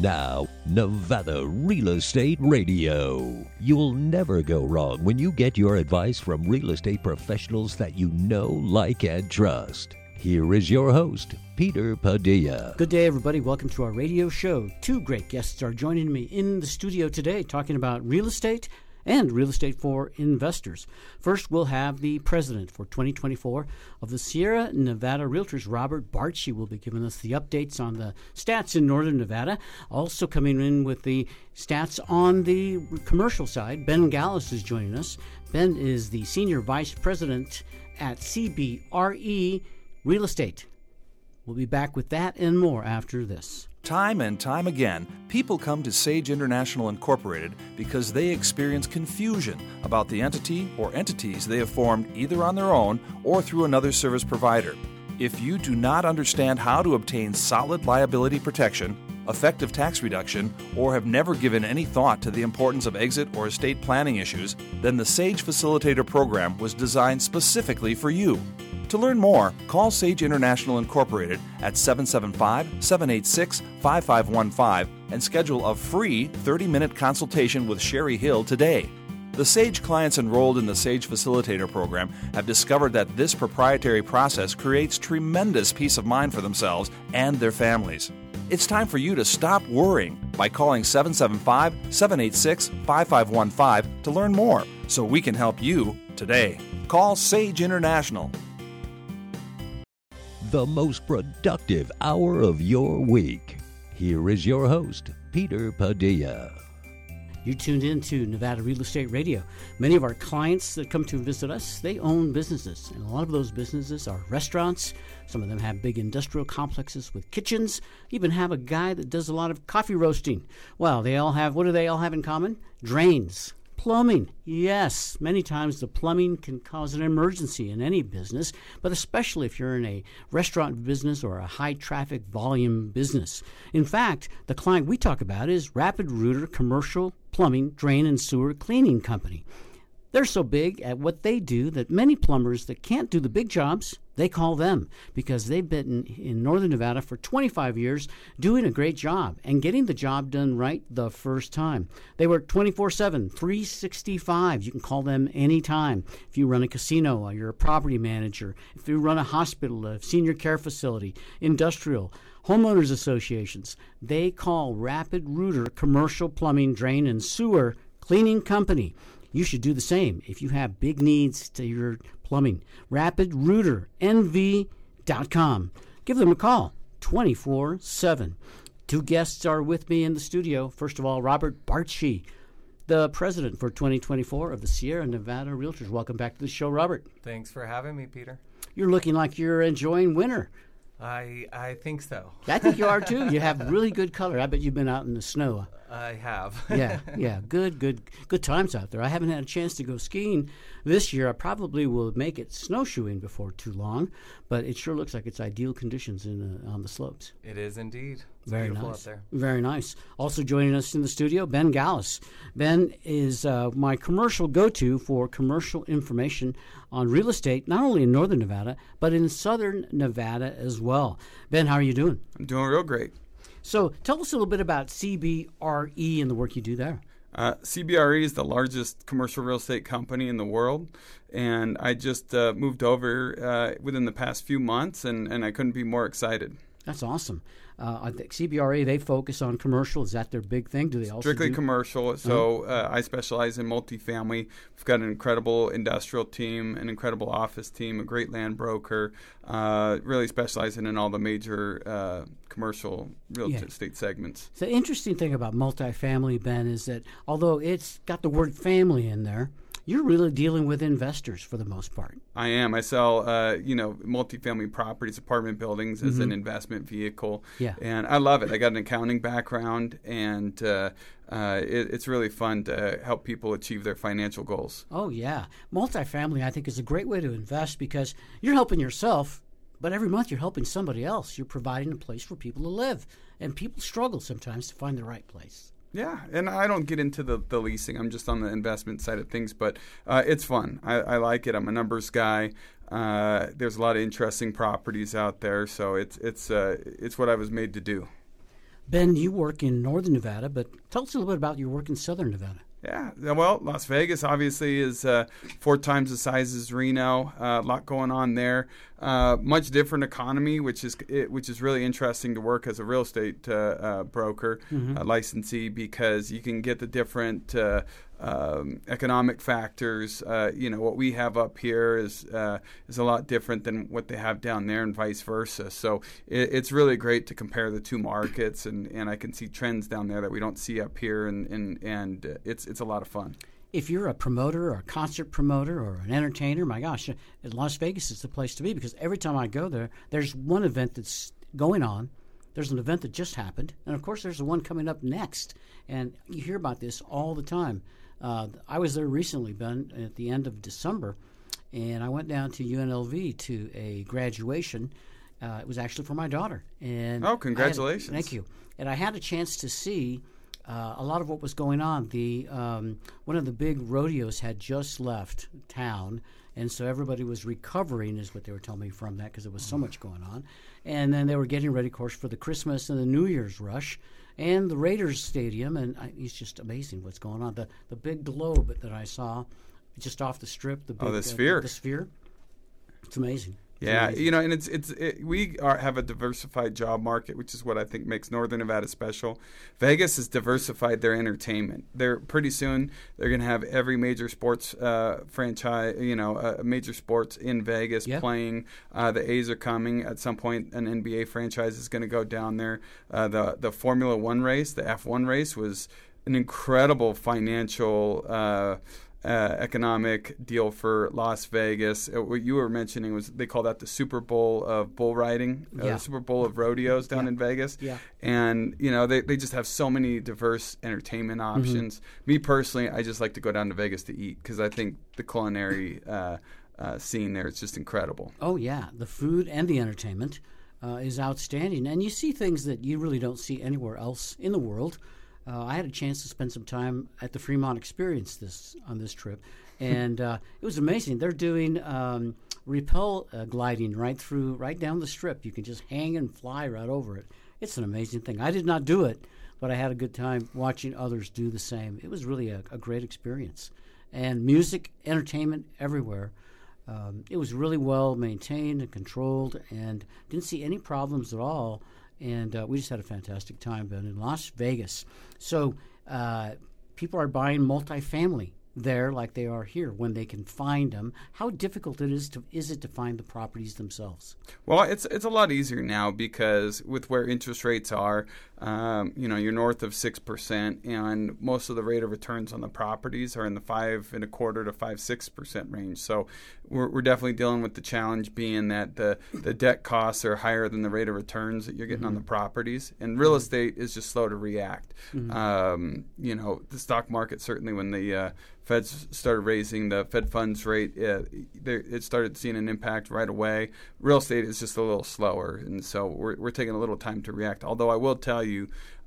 Now, Nevada Real Estate Radio. You'll never go wrong when you get your advice from real estate professionals that you know, like, and trust. Here is your host, Peter Padilla. Good day, everybody. Welcome to our radio show. Two great guests are joining me in the studio today talking about real estate and real estate for investors. First, we'll have the president for 2024 of the Sierra Nevada Realtors, Robert Bartshe, will be giving us the updates on the stats in Northern Nevada. Also, coming in with the stats on the commercial side, Ben Galles is joining us. Ben is the senior vice president at CBRE Real Estate. We'll be back with that and more after this. Time and time again, people come to Sage International Incorporated because they experience confusion about the entity or entities they have formed either on their own or through another service provider. If you do not understand how to obtain solid liability protection, effective tax reduction, or have never given any thought to the importance of exit or estate planning issues, then the SAGE Facilitator program was designed specifically for you. To learn more, call Sage International Incorporated at 775 786 5515 and schedule a free 30 minute consultation with Sherry Hill today. The SAGE clients enrolled in the SAGE Facilitator program have discovered that this proprietary process creates tremendous peace of mind for themselves and their families. It's time for you to stop worrying by calling 775 786 5515 to learn more so we can help you today. Call Sage International the most productive hour of your week. Here is your host, Peter Padilla. You tuned in to Nevada Real Estate Radio. Many of our clients that come to visit us, they own businesses, and a lot of those businesses are restaurants. Some of them have big industrial complexes with kitchens. Even have a guy that does a lot of coffee roasting. Well, they all have what do they all have in common? Drains. Plumbing. Yes, many times the plumbing can cause an emergency in any business, but especially if you're in a restaurant business or a high traffic volume business. In fact, the client we talk about is Rapid Rooter Commercial Plumbing, Drain, and Sewer Cleaning Company. They're so big at what they do that many plumbers that can't do the big jobs, they call them because they've been in Northern Nevada for 25 years doing a great job and getting the job done right the first time. They work 24 7, 365. You can call them anytime. If you run a casino, uh, you're a property manager, if you run a hospital, a senior care facility, industrial, homeowners associations, they call Rapid Rooter Commercial Plumbing, Drain, and Sewer Cleaning Company. You should do the same if you have big needs to your plumbing. RapidRooterNV.com. Give them a call 24 7. Two guests are with me in the studio. First of all, Robert Bartshe, the president for 2024 of the Sierra Nevada Realtors. Welcome back to the show, Robert. Thanks for having me, Peter. You're looking like you're enjoying winter. I I think so. I think you are too. You have really good color. I bet you've been out in the snow. I have. yeah, yeah, good, good, good times out there. I haven't had a chance to go skiing this year. I probably will make it snowshoeing before too long, but it sure looks like it's ideal conditions in uh, on the slopes. It is indeed. It's Very nice. Very nice. Also joining us in the studio, Ben Galles. Ben is uh, my commercial go-to for commercial information on real estate, not only in Northern Nevada but in Southern Nevada as well. Ben, how are you doing? I'm doing real great. So tell us a little bit about CBRE and the work you do there. Uh, CBRE is the largest commercial real estate company in the world, and I just uh, moved over uh, within the past few months, and, and I couldn't be more excited. That's awesome. Uh, I think CBRE they focus on commercial. Is that their big thing? Do they also strictly do? commercial? So uh-huh. uh, I specialize in multifamily. We've got an incredible industrial team, an incredible office team, a great land broker. Uh, really specializing in all the major uh, commercial real yeah. estate segments. The interesting thing about multifamily, Ben, is that although it's got the word family in there you're really dealing with investors for the most part. I am. I sell, uh, you know, multifamily properties, apartment buildings as mm-hmm. an investment vehicle. Yeah. And I love it. I got an accounting background, and uh, uh, it, it's really fun to help people achieve their financial goals. Oh, yeah. Multifamily, I think, is a great way to invest because you're helping yourself, but every month you're helping somebody else. You're providing a place for people to live. And people struggle sometimes to find the right place. Yeah, and I don't get into the, the leasing. I'm just on the investment side of things, but uh, it's fun. I, I, like it. I'm a numbers guy. Uh, there's a lot of interesting properties out there, so it's it's uh, it's what I was made to do. Ben, you work in northern Nevada, but tell us a little bit about your work in southern Nevada. Yeah, well, Las Vegas obviously is uh, four times the size as Reno. Uh, a lot going on there. Uh, much different economy, which is it, which is really interesting to work as a real estate uh, uh, broker Mm-hmm. licensee because you can get the different. Uh, um, economic factors, you know, what we have up here is is a lot different than what they have down there, and vice versa. So it, it's really great to compare the two markets, and, and I can see trends down there that we don't see up here, and and, and it's it's a lot of fun. If you're a promoter or a concert promoter or an entertainer, my gosh, uh, Las Vegas is the place to be because every time I go there, there's one event that's going on. There's an event that just happened, and of course, there's the one coming up next. And you hear about this all the time. Uh, I was there recently, Ben, at the end of December, and I went down to UNLV to a graduation. Uh, it was actually for my daughter. And Oh, I had- congratulations. thank you. And I had a chance to see uh, a lot of what was going on. The um, one of the big rodeos had just left town, and so everybody was recovering, is what they were telling me from that, because there was so much going on. And then they were getting ready, of course, for the Christmas and the New Year's rush, and the Raiders Stadium, and I, it's just amazing what's going on. The the big globe that I saw, just off the strip, the big, Oh, the uh, sphere. the sphere. It's amazing. Yeah, you know, and it's it's it, we are, have a diversified job market, which is what I think makes Northern Nevada special. Vegas has diversified their entertainment. They're pretty soon they're going to have every major sports uh, franchise, you know, uh, major sports in Vegas Yeah. playing. Uh, the A's are coming at some point. An NBA franchise is going to go down there. Uh, the the Formula One race, the F one race, was an incredible financial. Uh, economic deal for Las Vegas. Uh, what you were mentioning was they call that the Super Bowl of bull riding, uh, Yeah. the Super Bowl of rodeos down Yeah. in Vegas. Yeah. And, you know, they, they just have so many diverse entertainment options. Me personally, I just like to go down to Vegas to eat because I think the culinary uh, uh, scene there is just incredible. Oh yeah, the food and the entertainment uh, is outstanding, and you see things that you really don't see anywhere else in the world. Uh, I had a chance to spend some time at the Fremont Experience this on this trip, and uh, it was amazing. They're doing um, repel uh, gliding right through, right down the strip. You can just hang and fly right over it. It's an amazing thing. I did not do it, but I had a good time watching others do the same. It was really a, a great experience, and music, entertainment everywhere. Um, it was really well maintained and controlled, and didn't see any problems at all. And uh, we just had a fantastic time, Ben, in Las Vegas. So uh, people are buying multifamily there like they are here when they can find them. How difficult it is to is it to find the properties themselves? Well, it's it's a lot easier now because with where interest rates are, um, you know, you're north of six percent, and most of the rate of returns on the properties are in the five and a quarter to five six percent range. So we're, we're definitely dealing with the challenge being that the the debt costs are higher than the rate of returns that you're getting on the properties, and real estate is just slow to react. Um, you know, the stock market certainly when the uh, Feds started raising the Fed funds rate, uh, it started seeing an impact right away. Real estate is just a little slower, and so we're, we're taking a little time to react. Although I will tell you,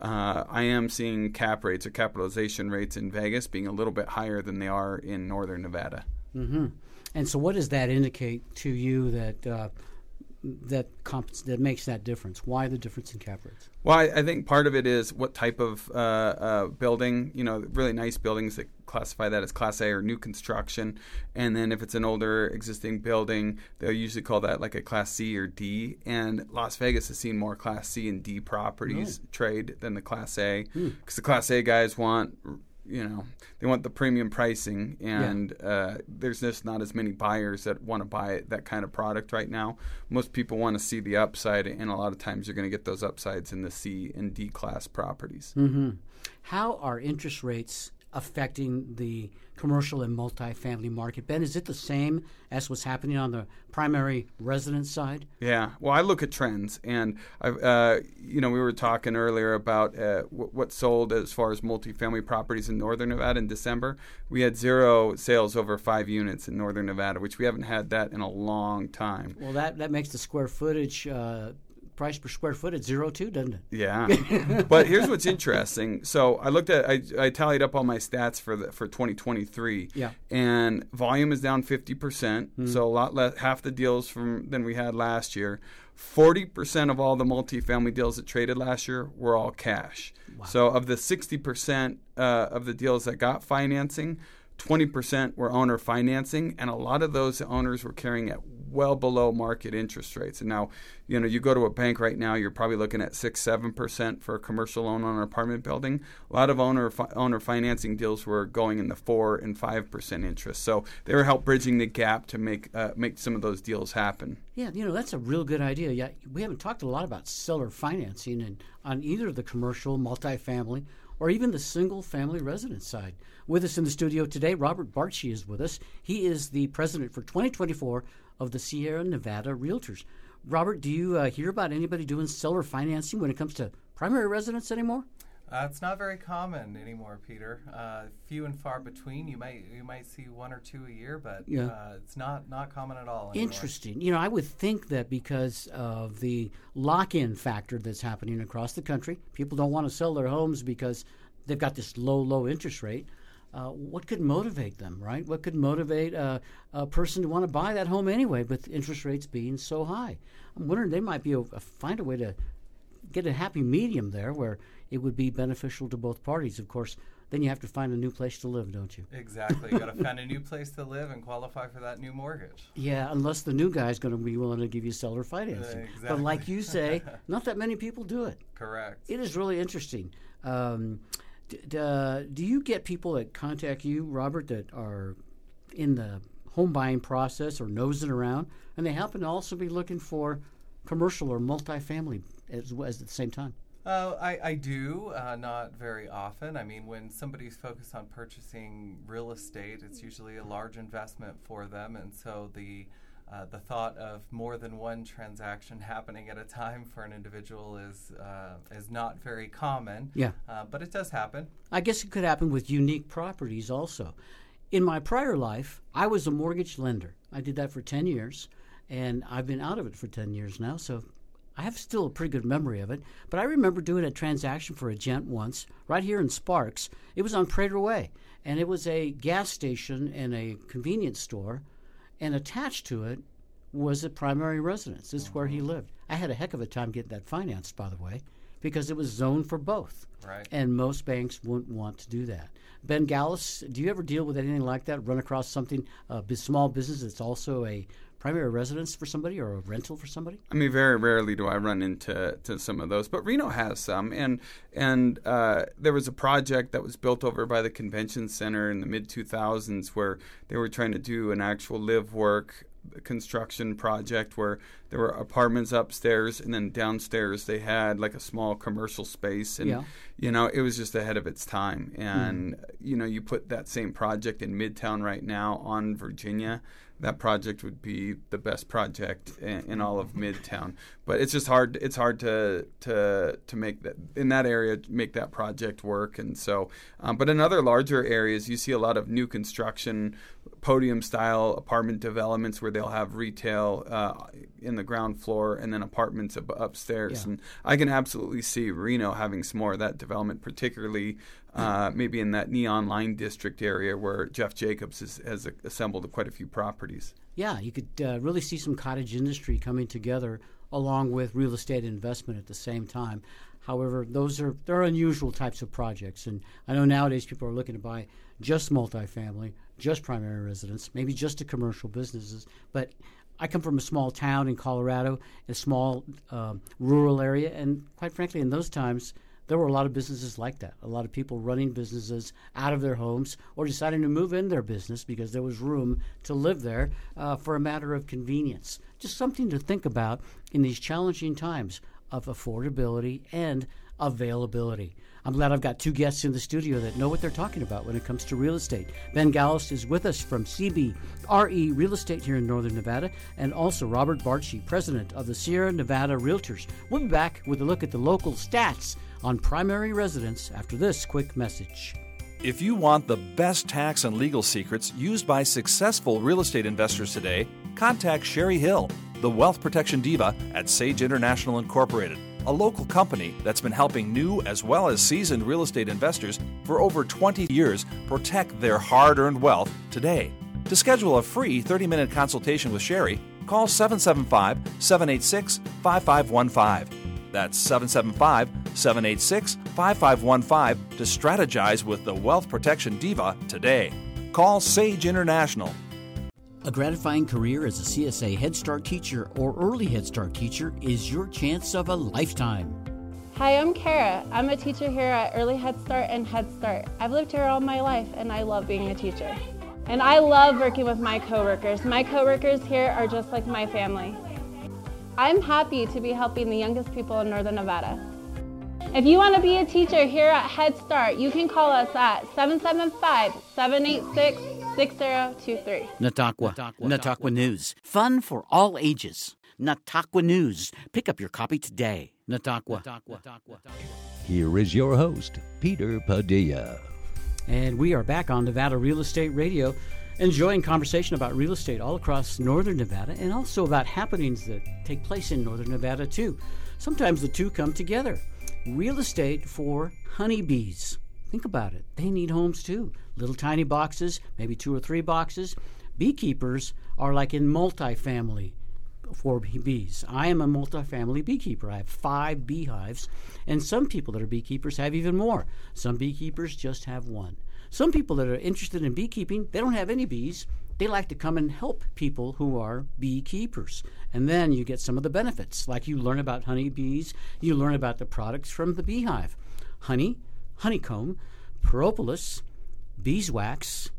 uh, I am seeing cap rates or capitalization rates in Vegas being a little bit higher than they are in northern Nevada. hmm And so, what does that indicate to you that uh, that comp- that makes that difference? Why the difference in cap rates? Well, I, I think part of it is what type of uh, uh, building. You know, really nice buildings that classify that as Class A or new construction, and then if it's an older existing building, they'll usually call that like a Class C or D. And Las Vegas has seen more Class C and D properties trade than the Class A, because the Class A guys want. You know, they want the premium pricing, and uh, there's just not as many buyers that want to buy that kind of product right now. Most people want to see the upside, and a lot of times you're going to get those upsides in the C and D class properties. hmm How are interest rates affecting the commercial and multifamily market? Ben, is it the same as what's happening on the primary residence side? Yeah. Well, I look at trends, and I, uh, you know, we were talking earlier about uh, w- what sold as far as multifamily properties in Northern Nevada in December. We had zero sales over five units in Northern Nevada, which we haven't had that in a long time. Well, that, that makes the square footage uh, price per square foot at zero two, doesn't it? Yeah, but here's what's interesting. So I looked at, I, I tallied up all my stats for the for 2023. Yeah. and volume is down 50 percent, so a lot less, half the deals from than we had last year. 40% of all the multifamily deals that traded last year were all cash. So, of the 60% uh, of the deals that got financing, 20% were owner financing, and a lot of those owners were carrying at well below market interest rates. And now, you know, you go to a bank right now, you're probably looking at six, seven percent for a commercial loan on an apartment building. A lot of owner fi- owner financing deals were going in the four and five percent interest. So they were help bridging the gap to make uh, make some of those deals happen. Yeah, you know that's a real good idea. Yeah, we haven't talked a lot about seller financing and on either the commercial, multifamily, or even the single family residence side. With us in the studio today, Robert Bartshe is with us. He is the president for 2024 of the Sierra Nevada Realtors. Robert, do you uh, hear about anybody doing seller financing when it comes to primary residence anymore? Uh, it's not very common anymore, Peter. Uh, few and far between. You might you might see one or two a year, but Yeah. uh, it's not not common at all. Anymore. Interesting. You know, I would think that because of the lock in factor that's happening across the country, people don't want to sell their homes because they've got this low, low interest rate. Uh, what could motivate them, right? What could motivate a, a person to want to buy that home anyway, with interest rates being so high? I'm wondering they might be able to find a way to get a happy medium there where it would be beneficial to both parties. Of course, then you have to find a new place to live, don't you? Exactly. You got to find a new place to live and qualify for that new mortgage. Yeah, unless the new guy's going to be willing to give you seller financing. But exactly. like you say, not that many people do it. Correct. It is really interesting. Um, d- uh, do you get people that contact you, Robert, that are in the home buying process or nosing around, and they happen to also be looking for commercial or multifamily as, well as at the same time? Uh, I, I do, uh, not very often. I mean, when somebody's focused on purchasing real estate, it's usually a large investment for them, and so the uh, the thought of more than one transaction happening at a time for an individual is uh, is not very common. Yeah. uh, but it does happen. I guess it could happen with unique properties also. In my prior life, I was a mortgage lender. I did that for 10 years, and I've been out of it for 10 years now, so I have still a pretty good memory of it. But I remember doing a transaction for a gent once, right here in Sparks. It was on Prater Way, and it was a gas station and a convenience store, and attached to it was a primary residence. This is where he lived. I had a heck of a time getting that financed, by the way, because it was zoned for both. Right. And most banks wouldn't want to do that. Ben Galles, do you ever deal with anything like that? Run across something, a bu- small business that's also a primary residence for somebody or a rental for somebody? I mean, very rarely do I run into to some of those, but Reno has some. And and uh, there was a project that was built over by the convention center in the mid 2000s where they were trying to do an actual live work construction project where there were apartments upstairs and then downstairs they had like a small commercial space and Yeah. you know it was just ahead of its time and you know you put that same project in midtown right now on virginia that project would be the best project in, in all of midtown but it's just hard it's hard to to to make that in that area make that project work and so um, but in other larger areas you see a lot of new construction podium style apartment developments where they'll have retail uh, in the ground floor and then apartments up, upstairs Yeah. and I can absolutely see Reno having some more of that development, particularly uh, maybe in that neon line district area where Jeff Jacobs has, has assembled quite a few properties. Yeah, you could uh, really see some cottage industry coming together along with real estate investment at the same time. However, those are they're unusual types of projects, and I know nowadays people are looking to buy just multifamily, just primary residence, maybe just to commercial businesses. But I come from a small town in Colorado, a small um, rural area, and quite frankly, in those times, there were a lot of businesses like that. A lot of people running businesses out of their homes or deciding to move in their business because there was room to live there uh, for a matter of convenience. Just something to think about in these challenging times of affordability and availability. I'm glad I've got two guests in the studio that know what they're talking about when it comes to real estate. Ben Galles is with us from CBRE Real Estate here in Northern Nevada, and also Robert Bartshe, president of the Sierra Nevada Realtors. We'll be back with a look at the local stats on primary residence after this quick message. If you want the best tax and legal secrets used by successful real estate investors today, contact Sherry Hill, the wealth protection diva at Sage International Incorporated, a local company that's been helping new as well as seasoned real estate investors for over 20 years protect their hard earned wealth today. To schedule a free 30 minute consultation with Sherry, call 775 786 5515. That's 775 786 5515 to strategize with the Wealth Protection Diva today. Call Sage International. A gratifying career as a CSA Head Start teacher or early Head Start teacher is your chance of a lifetime. Hi, I'm Kara. I'm a teacher here at Early Head Start and Head Start. I've lived here all my life and I love being a teacher. And I love working with my coworkers. My coworkers here are just like my family. I'm happy to be helping the youngest people in Northern Nevada. If you want to be a teacher here at Head Start, you can call us at 775 786 6023. Nataqua. Nataqua News. Fun for all ages. Nataqua News. Pick up your copy today. Nataqua. Here is your host, Peter Padilla. And we are back on Nevada Real Estate Radio, enjoying conversation about real estate all across northern Nevada and also about happenings that take place in northern Nevada too. Sometimes the two come together. Real estate for honeybees. Think about it. They need homes too. Little tiny boxes, maybe two or three boxes. Beekeepers are like in multifamily for bees. I am a multifamily beekeeper. I have five beehives, and some people that are beekeepers have even more. Some beekeepers just have one. Some people that are interested in beekeeping, they don't have any bees. They like to come and help people who are beekeepers. And then you get some of the benefits, like you learn about honeybees, you learn about the products from the beehive honey, honeycomb, propolis, beeswax,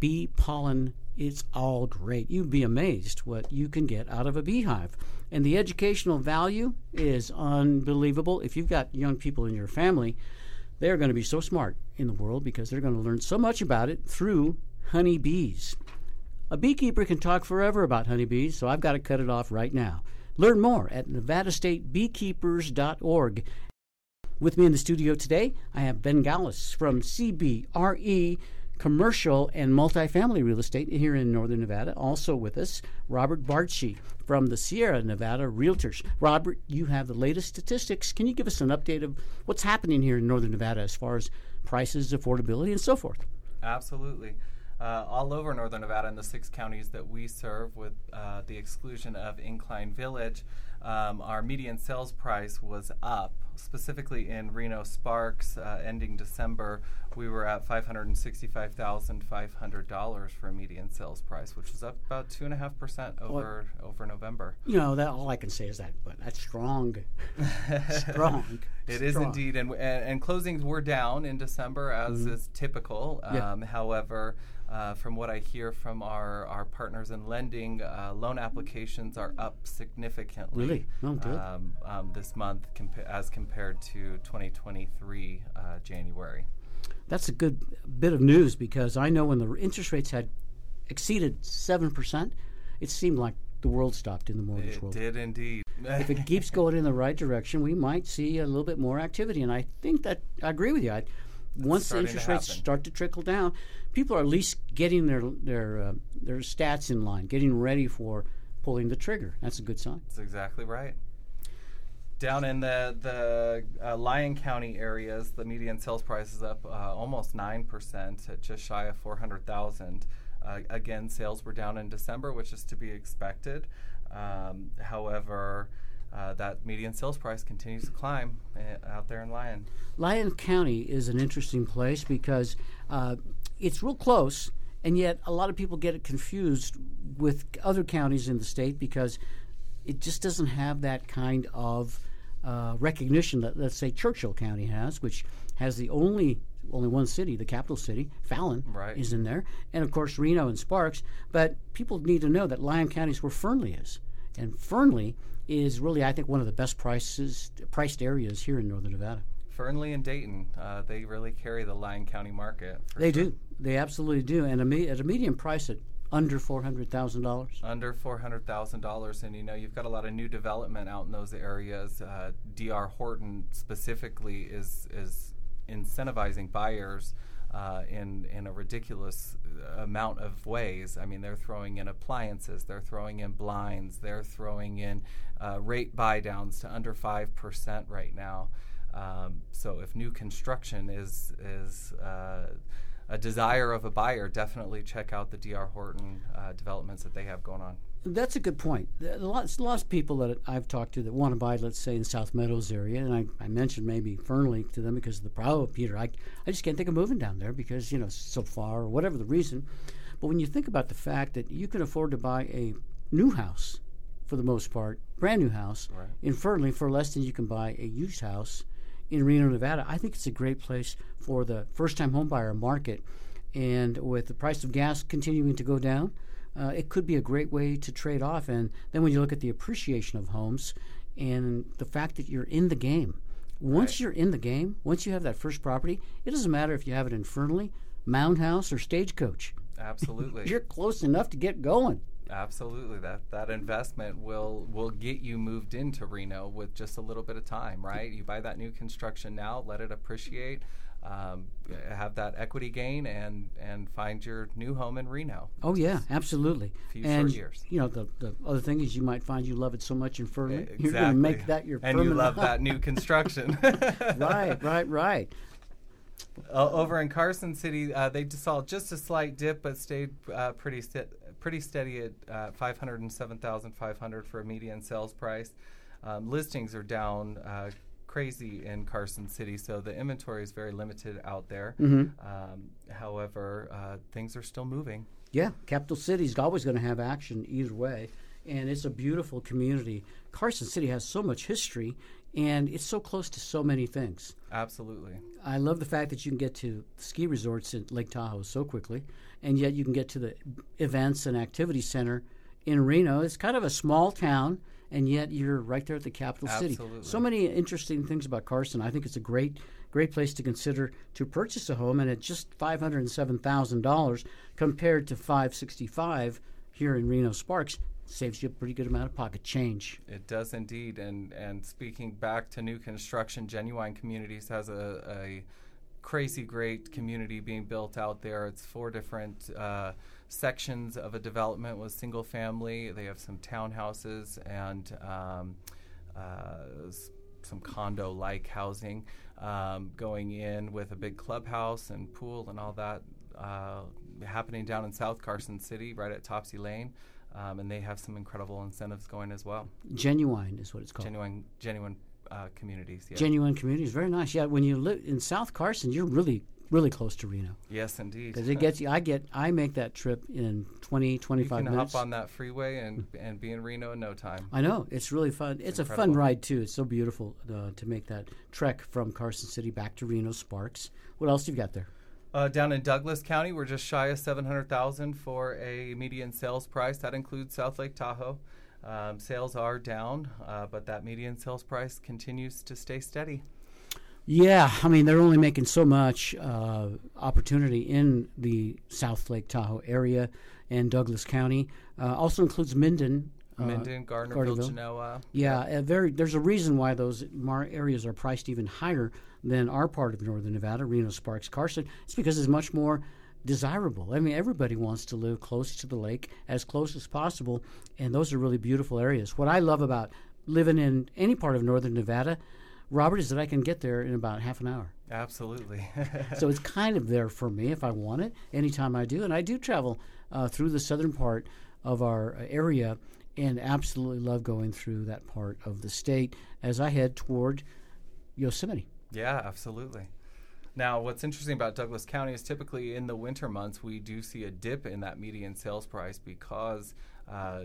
bee pollen it's all great. You'd be amazed what you can get out of a beehive. And the educational value is unbelievable. If you've got young people in your family, they're going to be so smart in the world because they're going to learn so much about it through honeybees. A beekeeper can talk forever about honeybees, so I've got to cut it off right now. Learn more at nevadastatebeekeepers.org. With me in the studio today, I have Ben Galles from CBRE commercial and multifamily real estate here in Northern Nevada. Also with us, Robert Bartshe from the Sierra Nevada Realtors. Robert, you have the latest statistics. Can you give us an update of what's happening here in Northern Nevada as far as prices, affordability, and so forth? Absolutely. Uh, all over Northern Nevada in the six counties that we serve, with uh, the exclusion of Incline Village, um, our median sales price was up. Specifically in Reno Sparks, uh, ending December, we were at $565,500 for a median sales price, which was up about 2.5% over, over November. You know, that all I can say is that, but that's strong. strong. It is strong. indeed. And, and, and, closings were down in December, as mm-hmm. is typical. Um, yeah. However, uh, from what I hear from our, our partners in lending, uh, loan applications are up significantly. Really? Oh, good. Um, um, this month compa- as compared to 2023 uh, January. That's a good bit of news because I know when the interest rates had exceeded 7%, it seemed like the world stopped in the mortgage it world. It did indeed. if it keeps going in the right direction, we might see a little bit more activity. And I think that I agree with you. I, once the interest rates start to trickle down, people are at least getting their their uh, their stats in line, getting ready for pulling the trigger. That's a good sign. That's exactly right. Down in the the uh, Lyon County areas, the median sales price is up uh, almost nine percent, at just shy of four hundred thousand. Uh, again, sales were down in December, which is to be expected. Um, however, uh, that median sales price continues to climb uh, out there in Lyon. Lyon County is an interesting place because uh, it's real close, and yet a lot of people get it confused with other counties in the state because it just doesn't have that kind of uh, recognition that, let's say, Churchill County has, which has the only only one city, the capital city, Fallon, right. is in there, and of course Reno and Sparks. But people need to know that Lyon County is where Fernley is, and Fernley is really, I think, one of the best prices priced areas here in Northern Nevada. Fernley and Dayton, uh, they really carry the Lyon County market. They sure. do. They absolutely do. And a me- at a median price at under four hundred thousand dollars. Under four hundred thousand dollars, and you know you've got a lot of new development out in those areas. Uh, D.R. Horton specifically is is incentivizing buyers uh, in in a ridiculous amount of ways. I mean, they're throwing in appliances, they're throwing in blinds, they're throwing in uh, rate buy downs to under five percent right now. Um, so if new construction is is uh, a desire of a buyer, definitely check out the DR Horton uh, developments that they have going on. That's a good point. Lots, lots of people that I've talked to that want to buy, let's say, in South Meadows area, and I, I mentioned maybe Fernley to them because of the problem. Peter, I, I just can't think of moving down there because you know so far or whatever the reason. But when you think about the fact that you can afford to buy a new house, for the most part, brand new house Right. in Fernley for less than you can buy a used house in Reno, Nevada, I think it's a great place for the first-time homebuyer market. And with the price of gas continuing to go down, uh, it could be a great way to trade off. And then when you look at the appreciation of homes and the fact that you're in the game, once Right. you're in the game, once you have that first property, it doesn't matter if you have it in Fernley, Mound House, or Stagecoach. Absolutely. You're close enough to get going. Absolutely, that that investment will will get you moved into Reno with just a little bit of time, right? You buy that new construction now, let it appreciate, um, have that equity gain, and and find your new home in Reno. Oh yeah, absolutely. Few and short years. you know the, the other thing is you might find you love it so much in Fernley, Exactly. you're going to make that your and you love that new construction. right, right, right. Uh, over in Carson City, uh, they just saw just a slight dip, but stayed uh, pretty sti- pretty steady at uh, 507,500 for a median sales price. Um, listings are down uh, crazy in Carson City, so the inventory is very limited out there. Um, however, uh, things are still moving. Yeah, capital city is always going to have action either way, and it's a beautiful community. Carson City has so much history, and it's so close to so many things. Absolutely. I love the fact that you can get to ski resorts in Lake Tahoe so quickly, and yet you can get to the events and activity center in Reno. It's kind of a small town, and yet you're right there at the capital city. So many interesting things about Carson. I think it's a great, great place to consider to purchase a home, and at just five hundred and seven thousand dollars compared to five sixty five here in Reno Sparks saves you a pretty good amount of pocket change. It does indeed, and and speaking back to new construction, Genuine Communities has a, a crazy great community being built out there. It's four different uh, sections of a development with single family. They have some townhouses and um, uh, some condo like housing um, going in with a big clubhouse and pool and all that uh, happening down in South Carson City, right at Topsy Lane. Um, and they have some incredible incentives going as well. Genuine is what it's called. Genuine, genuine uh, communities. Yeah. Genuine communities, very nice. Yeah, when you live in South Carson, you're really, really close to Reno. yes, indeed. because it gets you. I get. I make that trip in 20, you can minutes. hop on that freeway and and be in Reno in no time. I know it's really fun. It's, a fun ride too. It's so beautiful uh, to make that trek from Carson City back to Reno Sparks. What else you got there? Uh, down in Douglas County, we're just shy of seven hundred thousand for a median sales price. That includes South Lake Tahoe. Um, sales are down, uh, but that median sales price continues to stay steady. Yeah, I mean they're only making so much uh, opportunity in the South Lake Tahoe area and Douglas County. Uh, also includes Minden. Uh, Minden, Gardnerville, Gardnerville. Genoa. Yeah, a very. There's a reason why those mar- areas are priced even higher than our part of northern Nevada, Reno, Sparks, Carson. It's because it's much more desirable. I mean, everybody wants to live close to the lake, as close as possible, and those are really beautiful areas. What I love about living in any part of northern Nevada, Robert, is that I can get there in about half an hour. Absolutely. so it's kind of there for me if I want it anytime I do. And I do travel uh, through the southern part of our area and absolutely love going through that part of the state as I head toward Yosemite. Yeah, absolutely. Now, what's interesting about Douglas County is typically in the winter months we do see a dip in that median sales price because uh,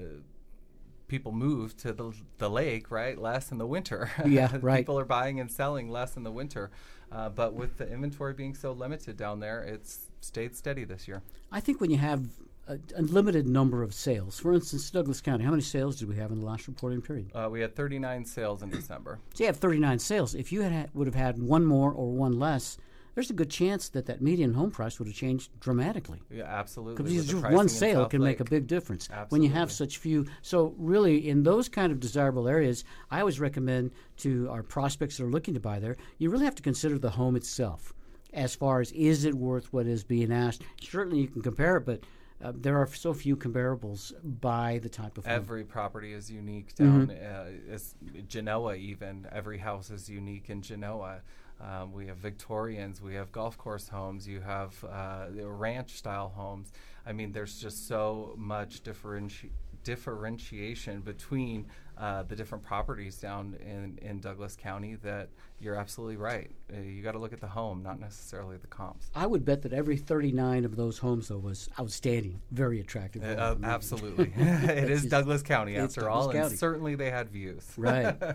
people move to the, the lake, right? Less in the winter. Yeah, right. people are buying and selling less in the winter. Uh, but with the inventory being so limited down there, it's stayed steady this year. I think when you have a, a limited number of sales, for instance, Douglas County, how many sales did we have in the last reporting period? Uh, we had 39 sales in December. So you have 39 sales. If you had, would have had one more or one less, there's a good chance that that median home price would have changed dramatically. Yeah, absolutely. Because just one sale can make a big difference when you have such few. So really, in those kind of desirable areas, I always recommend to our prospects that are looking to buy there, you really have to consider the home itself. As far as is it worth what is being asked? Certainly, you can compare it, but uh, there are so few comparables by the type of home. Every property is unique Mm-hmm. down. Uh, it's Genoa, even every house is unique in Genoa. Um, we have Victorians, we have golf course homes, you have uh, the ranch style homes. I mean, there's just so much differenti- differentiation between uh, the different properties down in, in Douglas County that you're absolutely right. Uh, you got to look at the home, not necessarily the comps. I would bet that every 39 of those homes, though, was outstanding, very attractive. Uh, uh absolutely. it is Douglas County, after Douglas all, County. and certainly they had views. Right.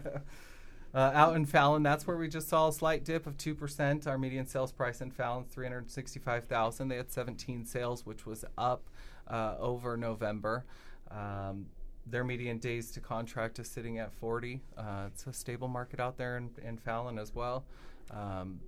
Uh, out in Fallon, that's where we just saw a slight dip of two percent. Our median sales price in Fallon three hundred sixty-five thousand. They had seventeen sales, which was up uh, over November. Um, their median days to contract is sitting at 40. Uh, it's a stable market out there in, in Fallon as well. Um,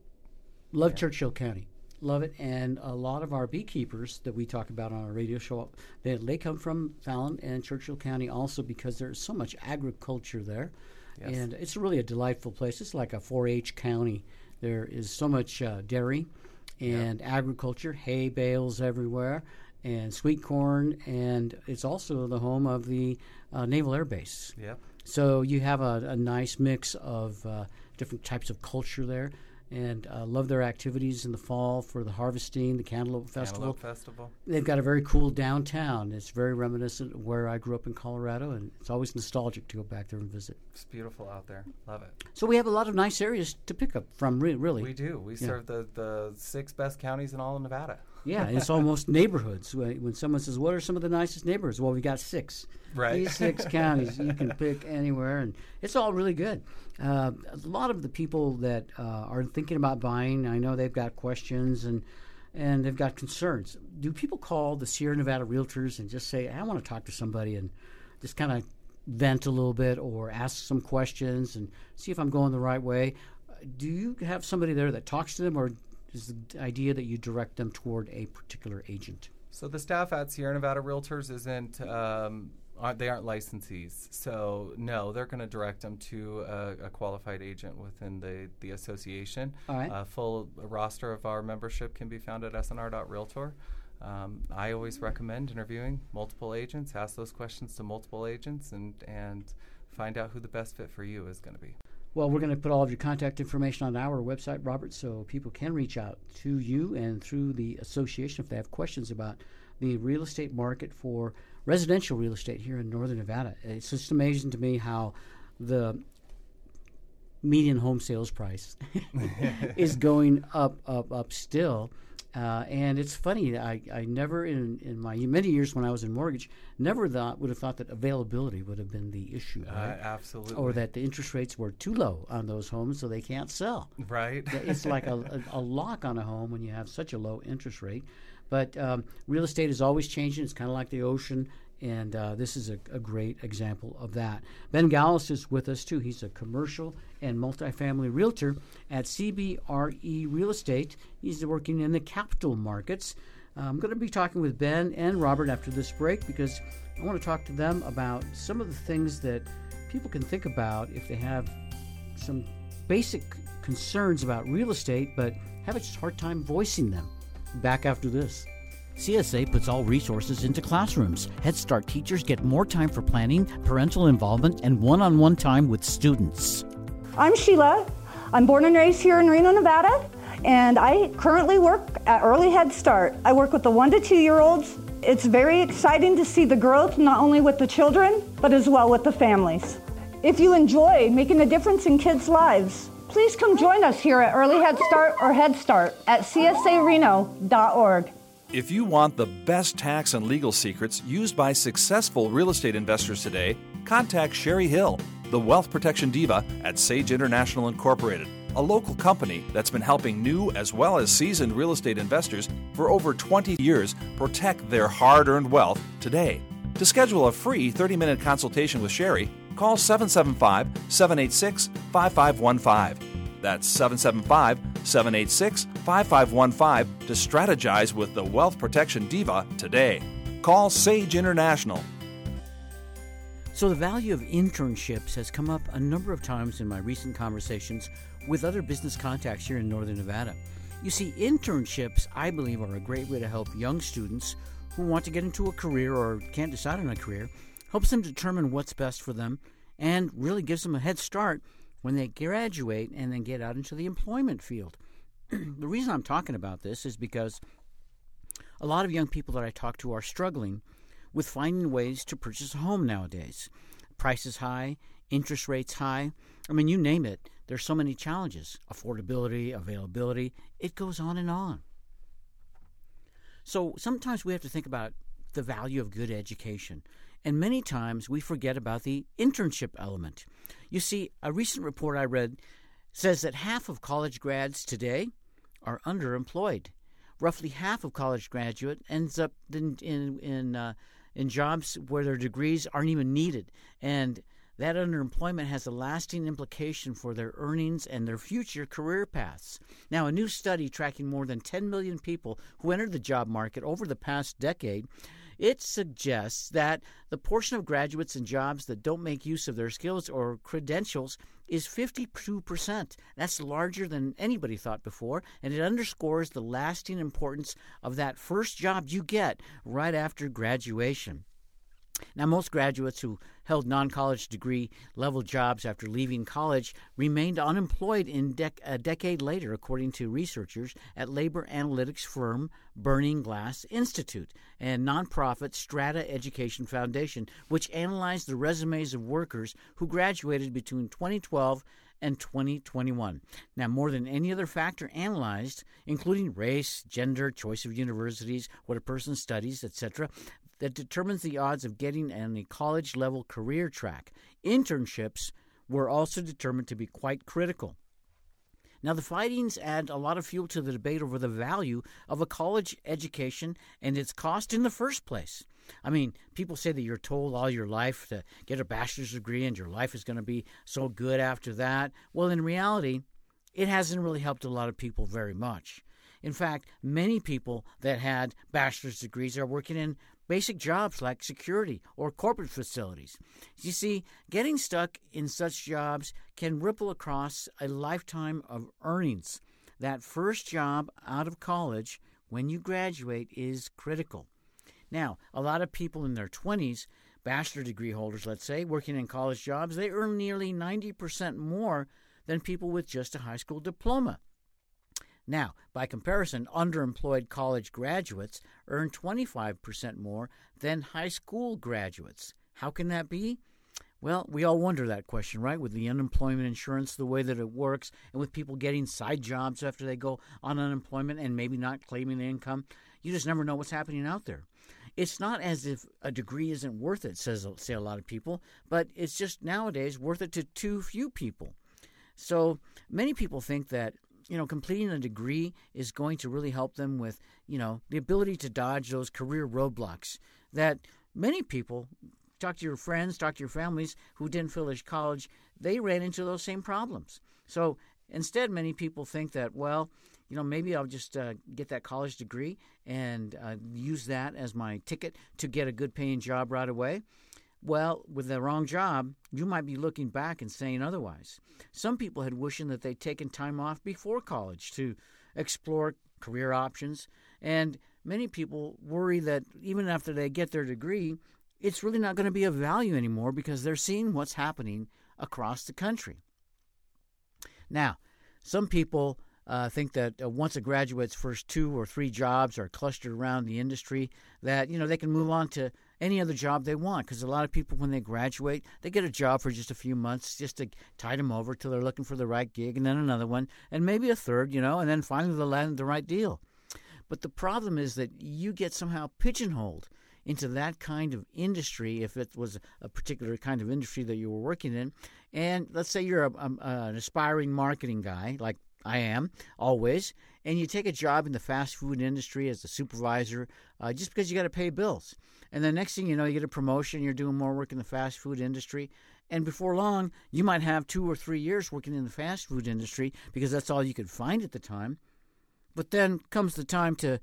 Love yeah. Churchill County. Love it. And a lot of our beekeepers that we talk about on our radio show, they, they come from Fallon and Churchill County also because there's so much agriculture there. Yes. And it's really a delightful place. It's like a 4 H county. There is so much uh, dairy and yeah. agriculture, hay bales everywhere and sweet corn, and it's also the home of the uh, Naval Air Base. Yep. So you have a, a nice mix of uh, different types of culture there and uh, love their activities in the fall for the harvesting, the Cantaloupe Festival. Cantaloupe Festival. They've got a very cool downtown. It's very reminiscent of where I grew up in Colorado, and it's always nostalgic to go back there and visit. It's beautiful out there. Love it. So we have a lot of nice areas to pick up from. Really, we do. We yeah. serve the the six best counties in all of Nevada. Yeah, it's almost neighborhoods. When someone says, "What are some of the nicest neighborhoods?" Well, we got six. Right. These six counties you can pick anywhere, and it's all really good. Uh, a lot of the people that uh, are thinking about buying, I know they've got questions and and they've got concerns. Do people call the Sierra Nevada realtors and just say, "I want to talk to somebody," and just kind of vent a little bit, or ask some questions and see if I'm going the right way? Do you have somebody there that talks to them, or is the idea that you direct them toward a particular agent? So the staff at Sierra Nevada Realtors isn't. Um, aren't, they aren't licensees, so no, they're going to direct them to a, a, qualified agent within the the association. All right. A full roster of our membership can be found at snr.realtor. Um, I always recommend interviewing multiple agents, ask those questions to multiple agents, and and find out who the best fit for you is going to be. Well, we're going to put all of your contact information on our website, Robert, so people can reach out to you and through the association if they have questions about the real estate market for residential real estate here in northern Nevada. It's just amazing to me how the median home sales price is going up, up, up still. Uh, and it's funny. I, I never in, in my many years when I was in mortgage never thought would have thought that availability would have been the issue, uh, right? Uh, absolutely. Or that the interest rates were too low on those homes, so they can't sell. Right. it's like a, a, a, lock on a home when you have such a low interest rate. But um, real estate is always changing. It's kind of like the ocean. And uh, this is a, a, great example of that. Ben Galles is with us too. He's a commercial and multifamily realtor at CBRE Real Estate. He's working in the capital markets. I'm going to be talking with Ben and Robert after this break because I want to talk to them about some of the things that people can think about if they have some basic concerns about real estate but have a hard time voicing them. Back after this. CSA puts all resources into classrooms. Head Start teachers get more time for planning, parental involvement, and one on one time with students. I'm Sheila. I'm born and raised here in Reno, Nevada, and I currently work at Early Head Start. I work with the one to two year olds. It's very exciting to see the growth not only with the children, but as well with the families. If you enjoy making a difference in kids' lives, please come join us here at Early Head Start or Head Start at csareno.org. If you want the best tax and legal secrets used by successful real estate investors today, contact Sherry Hill, the wealth protection diva at Sage International Incorporated, a local company that's been helping new as well as seasoned real estate investors for over 20 years protect their hard earned wealth today. To schedule a free 30 minute consultation with Sherry, call 775 786 5515. That's 775 786 5515 to strategize with the Wealth Protection Diva today. Call Sage International. So, the value of internships has come up a number of times in my recent conversations with other business contacts here in Northern Nevada. You see, internships, I believe, are a great way to help young students who want to get into a career or can't decide on a career, helps them determine what's best for them, and really gives them a head start when they graduate and then get out into the employment field. the reason I'm talking about this is because a lot of young people that I talk to are struggling with finding ways to purchase a home nowadays. Prices high, interest rates high. I mean, you name it. There's so many challenges affordability, availability. It goes on and on. So sometimes we have to think about the value of good education. And many times we forget about the internship element. You see, a recent report I read says that half of college grads today are underemployed. Roughly half of college graduate ends up in in in, uh, in jobs where their degrees aren't even needed, and that underemployment has a lasting implication for their earnings and their future career paths. Now, a new study tracking more than 10 million people who entered the job market over the past decade it suggests that the portion of graduates in jobs that don't make use of their skills or credentials is 52%. That's larger than anybody thought before, and it underscores the lasting importance of that first job you get right after graduation. Now, most graduates who held non college degree level jobs after leaving college remained unemployed in dec- a decade later, according to researchers at labor analytics firm Burning Glass Institute and nonprofit Strata Education Foundation, which analyzed the resumes of workers who graduated between 2012 and 2021. Now, more than any other factor analyzed, including race, gender, choice of universities, what a person studies, etc., that determines the odds of getting on a college level career track. Internships were also determined to be quite critical. Now, the findings add a lot of fuel to the debate over the value of a college education and its cost in the first place. I mean, people say that you're told all your life to get a bachelor's degree and your life is going to be so good after that. Well, in reality, it hasn't really helped a lot of people very much. In fact, many people that had bachelor's degrees are working in basic jobs like security or corporate facilities. You see, getting stuck in such jobs can ripple across a lifetime of earnings. That first job out of college when you graduate is critical. Now, a lot of people in their 20s, bachelor degree holders, let's say, working in college jobs, they earn nearly 90% more than people with just a high school diploma. Now, by comparison, underemployed college graduates earn 25% more than high school graduates. How can that be? Well, we all wonder that question, right? With the unemployment insurance, the way that it works, and with people getting side jobs after they go on unemployment and maybe not claiming the income, you just never know what's happening out there. It's not as if a degree isn't worth it, says say a lot of people, but it's just nowadays worth it to too few people. So many people think that you know, completing a degree is going to really help them with, you know, the ability to dodge those career roadblocks that many people talk to your friends, talk to your families who didn't finish college, they ran into those same problems. So instead, many people think that, well, you know, maybe I'll just uh, get that college degree and uh, use that as my ticket to get a good paying job right away. Well, with the wrong job, you might be looking back and saying otherwise. Some people had wishing that they'd taken time off before college to explore career options, and many people worry that even after they get their degree, it's really not going to be of value anymore because they're seeing what's happening across the country. Now, some people uh, think that uh, once a graduate's first two or three jobs are clustered around the industry, that you know they can move on to any other job they want. Because a lot of people, when they graduate, they get a job for just a few months just to tide them over till they're looking for the right gig, and then another one, and maybe a third, you know, and then finally they'll land the right deal. But the problem is that you get somehow pigeonholed into that kind of industry if it was a particular kind of industry that you were working in. And let's say you're a, a, an aspiring marketing guy, like I am always, and you take a job in the fast food industry as a supervisor uh, just because you got to pay bills. And the next thing you know, you get a promotion, you're doing more work in the fast food industry. And before long, you might have two or three years working in the fast food industry because that's all you could find at the time. But then comes the time to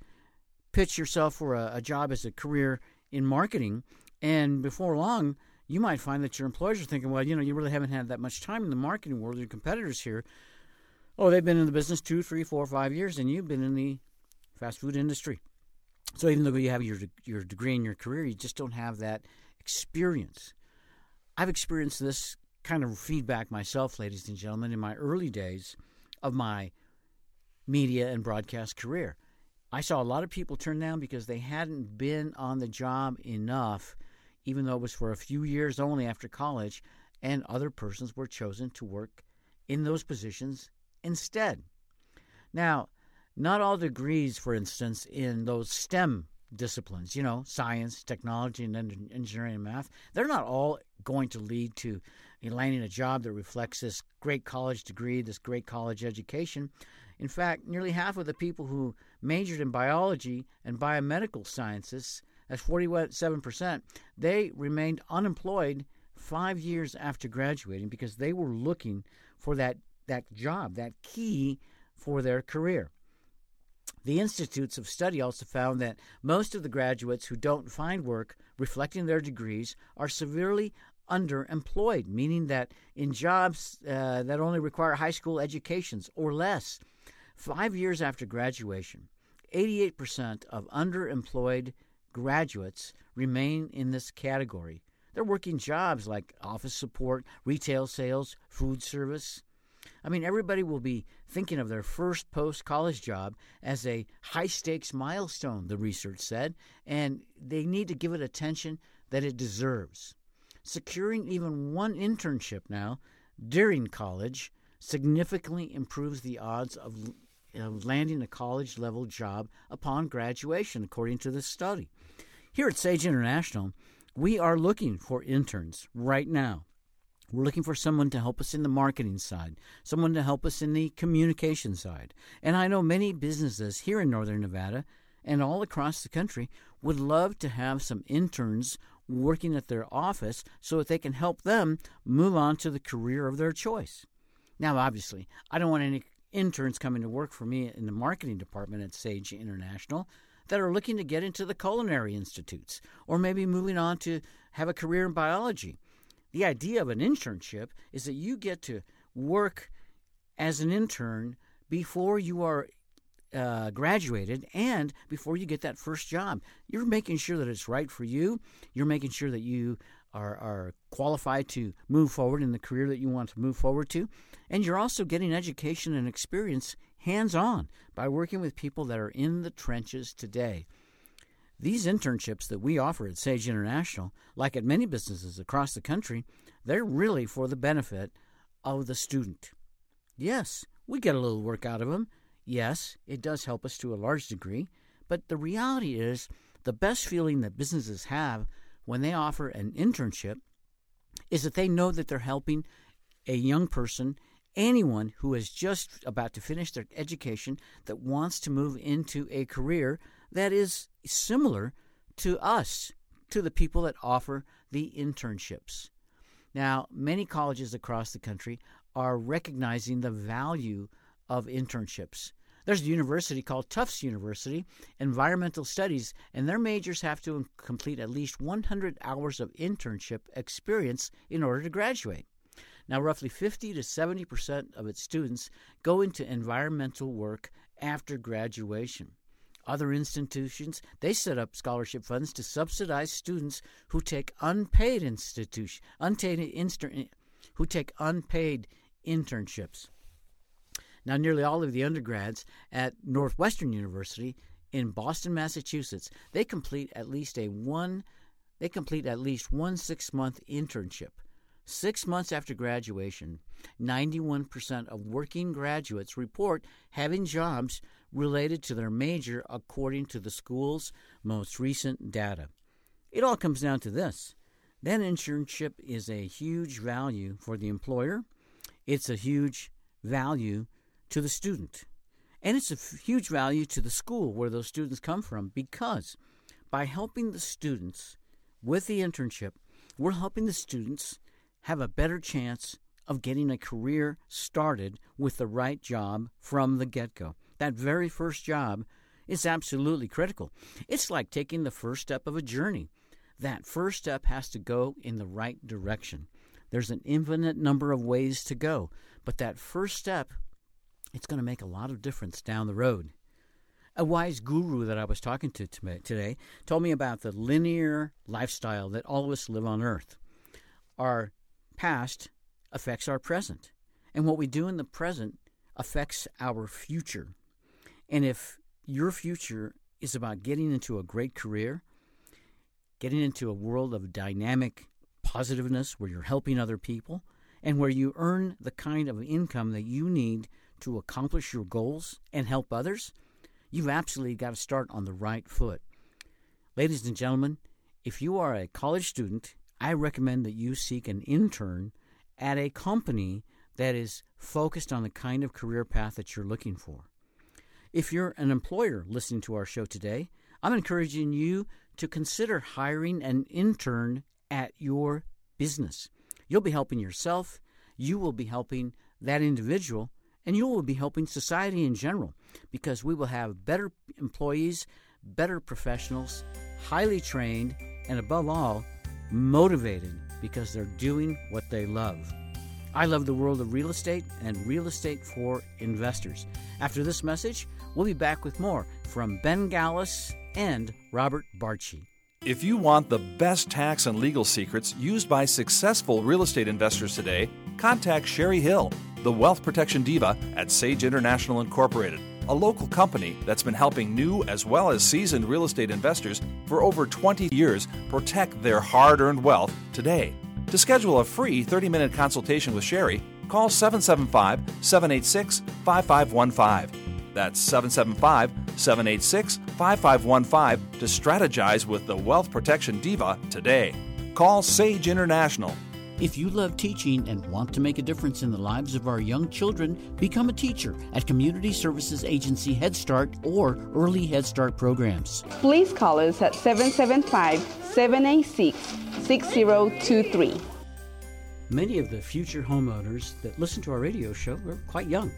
pitch yourself for a, a job as a career in marketing. And before long, you might find that your employers are thinking, well, you know, you really haven't had that much time in the marketing world. Your competitors here, oh, they've been in the business two, three, four, five years, and you've been in the fast food industry. So even though you have your your degree and your career, you just don't have that experience. I've experienced this kind of feedback myself, ladies and gentlemen, in my early days of my media and broadcast career. I saw a lot of people turn down because they hadn't been on the job enough, even though it was for a few years only after college, and other persons were chosen to work in those positions instead. Now, not all degrees, for instance, in those STEM disciplines, you know, science, technology, and engineering and math, they're not all going to lead to landing a job that reflects this great college degree, this great college education. In fact, nearly half of the people who majored in biology and biomedical sciences, that's 47%, they remained unemployed five years after graduating because they were looking for that, that job, that key for their career. The institutes of study also found that most of the graduates who don't find work reflecting their degrees are severely underemployed, meaning that in jobs uh, that only require high school educations or less, five years after graduation, 88% of underemployed graduates remain in this category. They're working jobs like office support, retail sales, food service. I mean, everybody will be thinking of their first post college job as a high stakes milestone, the research said, and they need to give it attention that it deserves. Securing even one internship now during college significantly improves the odds of, landing a college level job upon graduation, according to this study. Here at Sage International, we are looking for interns right now. We're looking for someone to help us in the marketing side, someone to help us in the communication side. And I know many businesses here in Northern Nevada and all across the country would love to have some interns working at their office so that they can help them move on to the career of their choice. Now, obviously, I don't want any interns coming to work for me in the marketing department at Sage International that are looking to get into the culinary institutes or maybe moving on to have a career in biology the idea of an internship is that you get to work as an intern before you are uh, graduated and before you get that first job. You're making sure that it's right for you. You're making sure that you are, are qualified to move forward in the career that you want to move forward to. And you're also getting education and experience hands on by working with people that are in the trenches today. These internships that we offer at Sage International, like at many businesses across the country, they're really for the benefit of the student. Yes, we get a little work out of them. Yes, it does help us to a large degree. But the reality is, the best feeling that businesses have when they offer an internship is that they know that they're helping a young person, anyone who is just about to finish their education that wants to move into a career that is similar to us, to the people that offer the internships. Now, many colleges across the country are recognizing the value of internships. There's a university called Tufts University, Environmental Studies, and their majors have to complete at least 100 hours of internship experience in order to graduate. Now, roughly 50 to 70 percent of its students go into environmental work after graduation. Other institutions, they set up scholarship funds to subsidize students who take unpaid institution, unpaid inster, who take unpaid internships. Now, nearly all of the undergrads at Northwestern University in Boston, Massachusetts, they complete at least a one they complete at least one six month internship. Six months after graduation, 91% of working graduates report having jobs related to their major according to the school's most recent data. It all comes down to this. That internship is a huge value for the employer, it's a huge value to the student, and it's a huge value to the school where those students come from because by helping the students with the internship, we're helping the students have a better chance of getting a career started with the right job from the get go that very first job is absolutely critical. It's like taking the first step of a journey. That first step has to go in the right direction. There's an infinite number of ways to go, but that first step, it's going to make a lot of difference down the road. A wise guru that I was talking to today told me about the linear lifestyle that all of us live on earth. Our past affects our present, and what we do in the present affects our future. And if your future is about getting into a great career, getting into a world of dynamic positiveness where you're helping other people, and where you earn the kind of income that you need to accomplish your goals and help others, you've absolutely got to start on the right foot. Ladies and gentlemen, if you are a college student, I recommend that you seek an intern at a company that is focused on the kind of career path that you're looking for. If you're an employer listening to our show today, I'm encouraging you to consider hiring an intern at your business. You'll be helping yourself, you will be helping that individual, and you will be helping society in general because we will have better employees, better professionals, highly trained, and above all, motivated because they're doing what they love. I love the world of real estate and real estate for investors. After this message, we'll be back with more from Ben Galles and Robert Bartshe. If you want the best tax and legal secrets used by successful real estate investors today, contact Sherry Hill, the wealth protection diva at Sage International Incorporated, a local company that's been helping new as well as seasoned real estate investors for over 20 years protect their hard earned wealth today. To schedule a free 30 minute consultation with Sherry, call 775 786 5515. That's 775 786 5515 to strategize with the Wealth Protection Diva today. Call Sage International. If you love teaching and want to make a difference in the lives of our young children, become a teacher at Community Services Agency Head Start or Early Head Start programs. Please call us at 775 786 6023. Many of the future homeowners that listen to our radio show are quite young.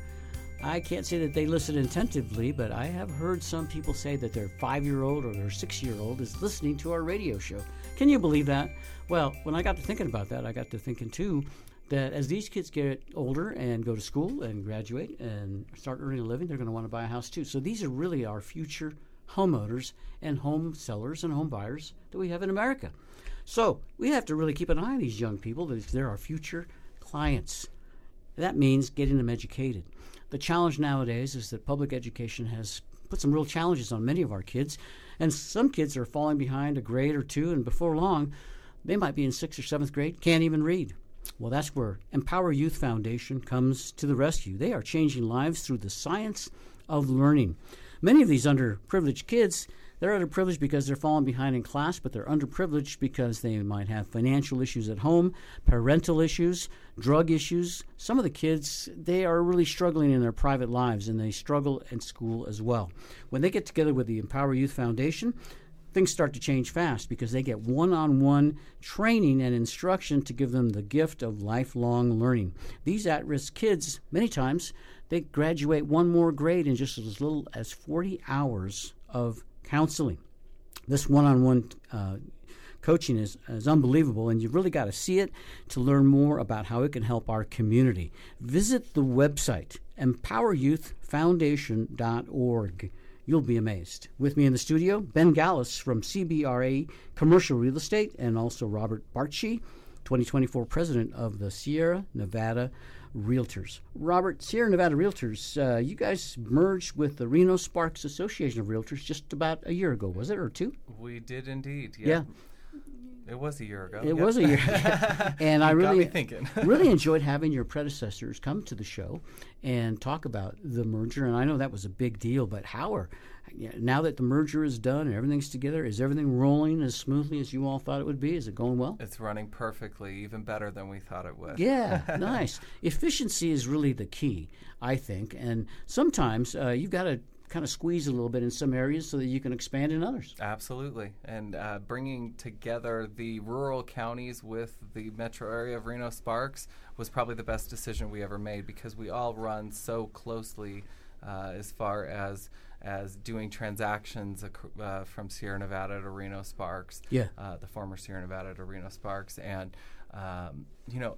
I can't say that they listen attentively, but I have heard some people say that their five year old or their six year old is listening to our radio show. Can you believe that? Well, when I got to thinking about that, I got to thinking too that as these kids get older and go to school and graduate and start earning a living, they're going to want to buy a house too. So these are really our future homeowners and home sellers and home buyers that we have in America. So we have to really keep an eye on these young people they're our future clients. That means getting them educated. The challenge nowadays is that public education has put some real challenges on many of our kids, and some kids are falling behind a grade or two, and before long, they might be in sixth or seventh grade, can't even read. Well, that's where Empower Youth Foundation comes to the rescue. They are changing lives through the science of learning. Many of these underprivileged kids they're underprivileged because they're falling behind in class, but they're underprivileged because they might have financial issues at home, parental issues, drug issues. Some of the kids, they are really struggling in their private lives and they struggle in school as well. When they get together with the Empower Youth Foundation, things start to change fast because they get one on one training and instruction to give them the gift of lifelong learning. These at risk kids, many times, they graduate one more grade in just as little as 40 hours of counseling. This one on one coaching is, is unbelievable, and you've really got to see it to learn more about how it can help our community. Visit the website, empoweryouthfoundation.org. You'll be amazed. With me in the studio, Ben Galles from CBRE Commercial Real Estate, and also Robert Bartshe, 2024 president of the Sierra Nevada Realtors. Robert, Sierra Nevada Realtors, uh, you guys merged with the Reno Sparks Association of Realtors just about a year ago, was it, or two? We did indeed. Yeah. yeah. It was a year ago. It yep. was a year, and I really thinking. really enjoyed having your predecessors come to the show and talk about the merger. And I know that was a big deal, but how are now that the merger is done and everything's together, is everything rolling as smoothly as you all thought it would be? Is it going well? It's running perfectly, even better than we thought it would. Yeah, nice. Efficiency is really the key, I think. And sometimes uh, you've got to kind of squeeze a little bit in some areas so that you can expand in others. Absolutely. And uh, bringing together the rural counties with the metro area of Reno Sparks was probably the best decision we ever made because we all run so closely uh, as far as as doing transactions uh, from Sierra Nevada to Reno Sparks, yeah, uh, the former Sierra Nevada to Reno Sparks, and um, you know.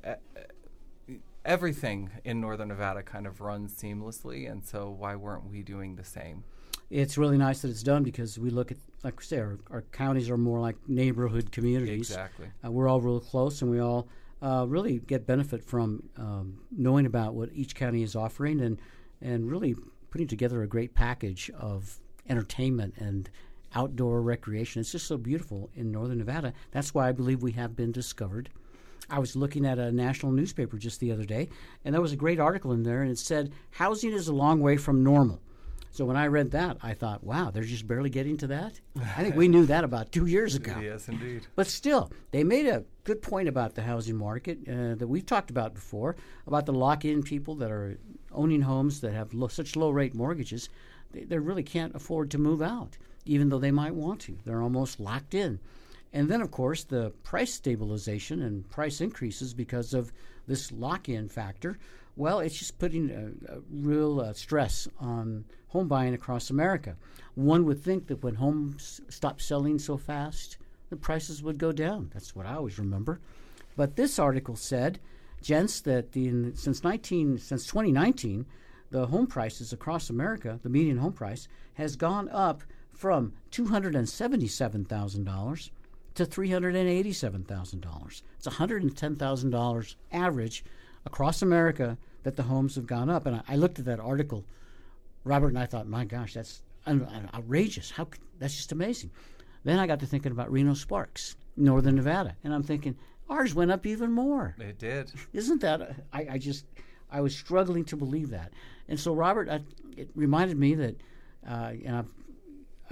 Everything in northern Nevada kind of runs seamlessly, and so why weren't we doing the same? It's really nice that it's done because we look at, like we say, our, our counties are more like neighborhood communities. Exactly. Uh, we're all real close, and we all uh, really get benefit from um, knowing about what each county is offering, and and really putting together a great package of entertainment and outdoor recreation. It's just so beautiful in northern Nevada. That's why I believe we have been discovered. I was looking at a national newspaper just the other day, and there was a great article in there, and it said housing is a long way from normal. So when I read that, I thought, wow, they're just barely getting to that. I think we knew that about two years ago. Yes, indeed. But still, they made a good point about the housing market uh, that we've talked about before about the lock-in people that are owning homes that have lo- such low-rate mortgages, they, they really can't afford to move out, even though they might want to. They're almost locked in. And then, of course, the price stabilization and price increases because of this lock-in factor. Well, it's just putting a, a real uh, stress on home buying across America. One would think that when homes stop selling so fast, the prices would go down. That's what I always remember. But this article said, gents, that the, since 19 since 2019, the home prices across America, the median home price, has gone up from two hundred and seventy-seven thousand dollars to three hundred and eighty-seven thousand dollars. It's one hundred and ten thousand dollars average across America that the homes have gone up. And I, I looked at that article, Robert, and I thought, my gosh, that's un- outrageous. How c- that's just amazing. Then I got to thinking about Reno Sparks, Northern Nevada, and I'm thinking ours went up even more. It did. Isn't that? A, I, I just I was struggling to believe that. And so Robert, I, it reminded me that, uh, and I've,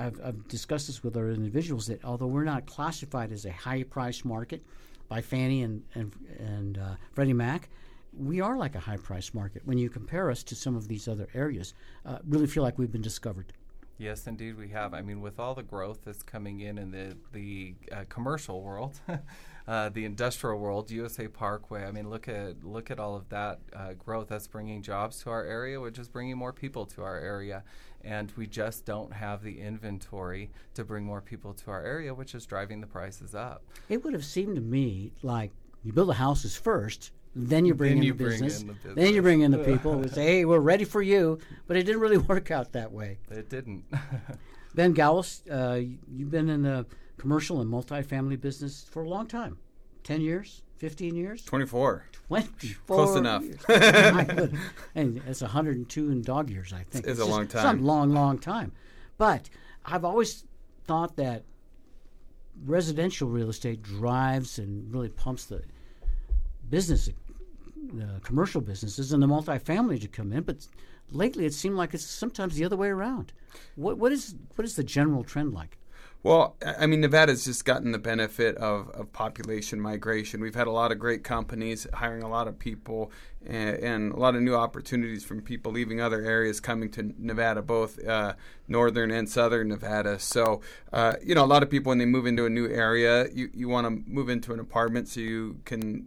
I've I've discussed this with other individuals that although we're not classified as a high price market by Fannie and and and uh, Freddie Mac, we are like a high price market when you compare us to some of these other areas. Uh, really feel like we've been discovered. Yes, indeed, we have. I mean, with all the growth that's coming in in the the uh, commercial world, uh, the industrial world, USA Parkway. I mean, look at look at all of that uh, growth. That's bringing jobs to our area, which is bringing more people to our area, and we just don't have the inventory to bring more people to our area, which is driving the prices up. It would have seemed to me like you build the houses first, then you bring, Then in, you the bring business, in the then you bring in the people who say, "Hey, we're ready for you," but it didn't really work out that way. It didn't. Ben Galles, uh, you've been in the commercial and multifamily business for a long time 10 years, 15 years, 24. 24 Close enough. and it's 102 in dog years, I think. It's a just long time. Some long, long time. But I've always thought that residential real estate drives and really pumps the business, the commercial businesses, and the multifamily to come in. But lately, it seemed like it's sometimes the other way around. What what is what is the general trend like? Well, I mean, Nevada's just gotten the benefit of, of population migration. We've had a lot of great companies hiring a lot of people and, and a lot of new opportunities from people leaving other areas coming to Nevada, both uh, northern and southern Nevada. So, uh, you know, a lot of people, when they move into a new area, you, you want to move into an apartment so you can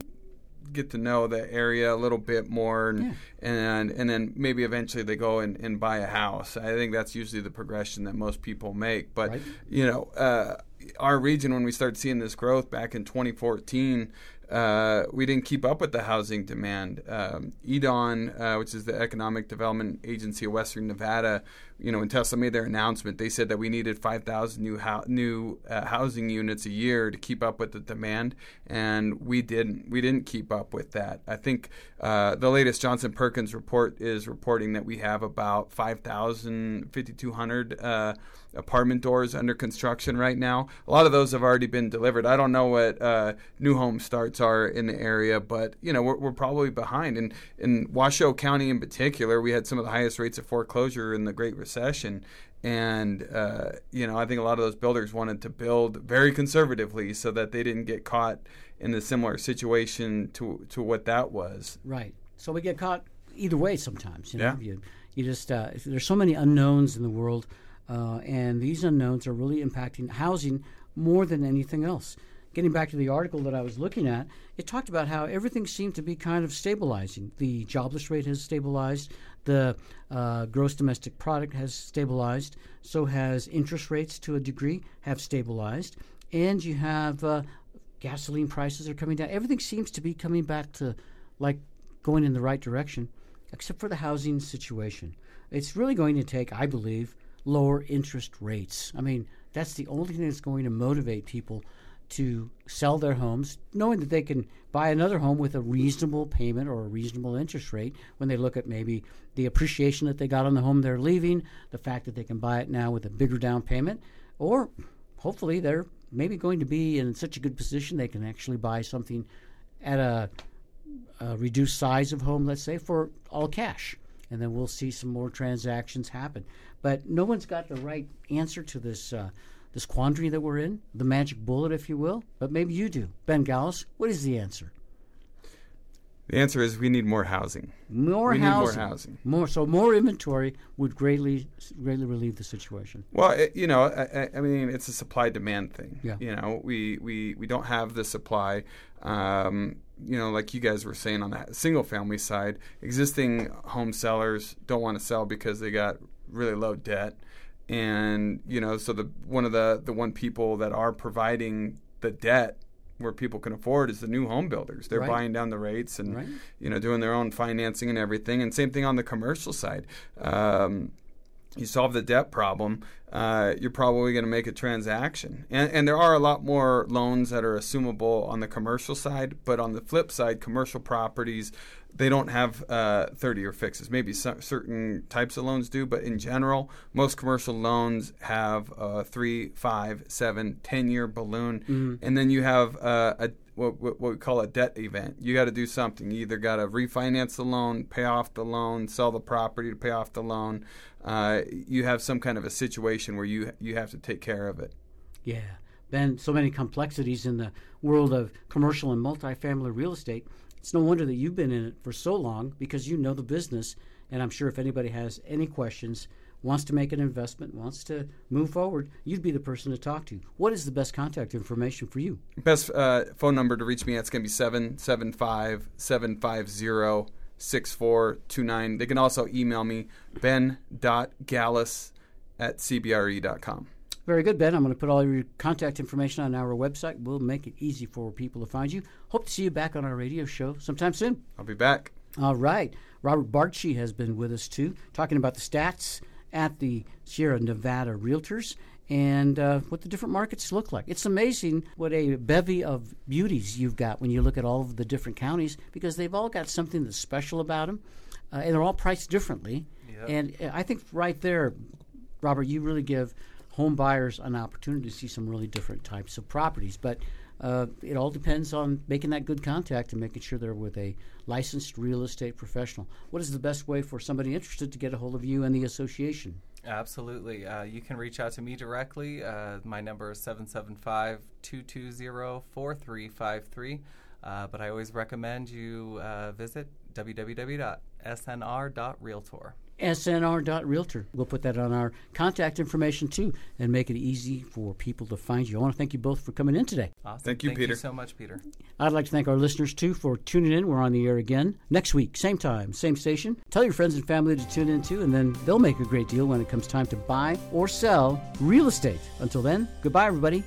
get to know the area a little bit more and Yeah. and and then maybe eventually they go and, and buy a house. I think that's usually the progression that most people make. But Right. you know, uh, our region when we started seeing this growth back in 2014, uh, we didn't keep up with the housing demand. Um, EDAWN, uh, which is the Economic Development Agency of Western Nevada, you know, when Tesla made their announcement, they said that we needed 5,000 new hou- new uh, housing units a year to keep up with the demand, and we didn't. We didn't keep up with that. I think uh, the latest Johnson Perkins report is reporting that we have about 5,000, 5,200 uh, apartment doors under construction right now. A lot of those have already been delivered. I don't know what uh, new home starts are in the area, but you know we're, we're probably behind. And in Washoe County in particular, we had some of the highest rates of foreclosure in the Great Recession. And uh, you know, I think a lot of those builders wanted to build very conservatively so that they didn't get caught in a similar situation to to what that was. Right. So we get caught either way sometimes. You know, Yeah. you, you just uh, there's so many unknowns in the world, uh, and these unknowns are really impacting housing more than anything else. Getting back to the article that I was looking at, it talked about how everything seemed to be kind of stabilizing. The jobless rate has stabilized. The uh, gross domestic product has stabilized. So has interest rates to a degree have stabilized, and you have uh, gasoline prices are coming down. Everything seems to be coming back to like going in the right direction, except for the housing situation. It's really going to take, I believe, lower interest rates. I mean, that's the only thing that's going to motivate people to sell their homes, knowing that they can buy another home with a reasonable payment or a reasonable interest rate when they look at maybe the appreciation that they got on the home they're leaving, the fact that they can buy it now with a bigger down payment, or hopefully they're maybe going to be in such a good position they can actually buy something at a, a reduced size of home, let's say, for all cash. And then we'll see some more transactions happen. But no one's got the right answer to this uh, this quandary that we're in, the magic bullet, if you will. But maybe you do. Ben Galles, what is the answer? The answer is we need more housing. More we housing. need more housing. More so more inventory would greatly greatly relieve the situation. Well, it, you know, I, I, mean, it's a supply demand thing. Yeah. You know, we we we don't have the supply. Um, you know, like you guys were saying on that single family side, existing home sellers don't want to sell because they got really low debt, and you know, so the one of the the one people that are providing the debt where people can afford is the new home builders. They're Right. buying down the rates and Right. you know doing their own financing and everything. And same thing on the commercial side. Um, you solve the debt problem, uh, you're probably going to make a transaction. And, and there are a lot more loans that are assumable on the commercial side, but on the flip side, commercial properties, they don't have uh, 30 year fixes. Maybe some, certain types of loans do, but in general, most commercial loans have a three, five, seven, 10 year balloon. And then you have uh, a what, what what we call a debt event. You got to do something. You either got to refinance the loan, pay off the loan, sell the property to pay off the loan. Uh, you have some kind of a situation where you you have to take care of it. Yeah. Ben, so many complexities in the world of commercial and multifamily real estate. It's no wonder that you've been in it for so long because you know the business. And I'm sure if anybody has any questions, wants to make an investment, wants to move forward, you'd be the person to talk to. What is the best contact information for you? Best uh, phone number to reach me at is going to be 775 750 6429. They can also email me, ben.galles at cbre.com. Very good, Ben. I'm going to put all your contact information on our website. We'll make it easy for people to find you. Hope to see you back on our radio show sometime soon. I'll be back. All right. Robert Bartshe has been with us too, talking about the stats at the Sierra Nevada Realtors and uh, what the different markets look like. It's amazing what a bevy of beauties you've got when you look at all of the different counties because they've all got something that's special about them, uh, and they're all priced differently. Yep. And uh, I think right there, Robert, you really give home buyers an opportunity to see some really different types of properties. But uh, it all depends on making that good contact and making sure they're with a licensed real estate professional. What is the best way for somebody interested to get a hold of you and the association? Absolutely. Uh, you can reach out to me directly. Uh, my number is 775 220 4353. But I always recommend you uh, visit www.snr.realtor. snr.realtor. We'll put that on our contact information too and make it easy for people to find you. I want to thank you both for coming in today. Awesome. Thank you, Thank Peter. you so much, Peter. I'd like to thank our listeners too for tuning in. We're on the air again next week, same time, same station. Tell your friends and family to tune in too, and then they'll make a great deal when it comes time to buy or sell real estate. Until then, goodbye, everybody.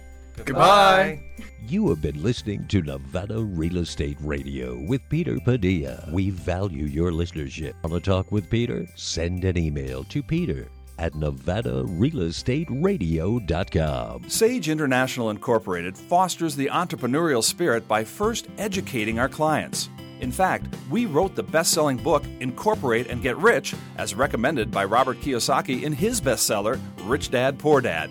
Goodbye. You have been listening to Nevada Real Estate Radio with Peter Padilla. We value your listenership. Want to talk with Peter? Send an email to Peter at nevadarealestateradio.com. Sage International Incorporated fosters the entrepreneurial spirit by first educating our clients. In fact, we wrote the best selling book, Incorporate and Get Rich, as recommended by Robert Kiyosaki in his bestseller, Rich Dad Poor Dad.